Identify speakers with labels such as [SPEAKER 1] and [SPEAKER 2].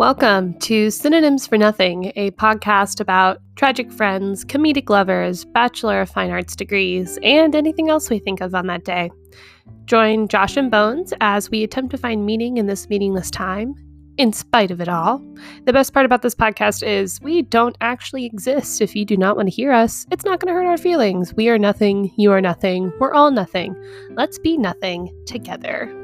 [SPEAKER 1] Welcome to Synonyms for Nothing, a podcast about tragic friends, comedic lovers, Bachelor of Fine Arts degrees, and anything else we think of on that day. Join Josh and Bones as we attempt to find meaning in this meaningless time, in spite of it all. The best part about this podcast is we don't actually exist. If you do not want to hear us, it's not going to hurt our feelings. We are nothing, you are nothing, we're all nothing. Let's be nothing together.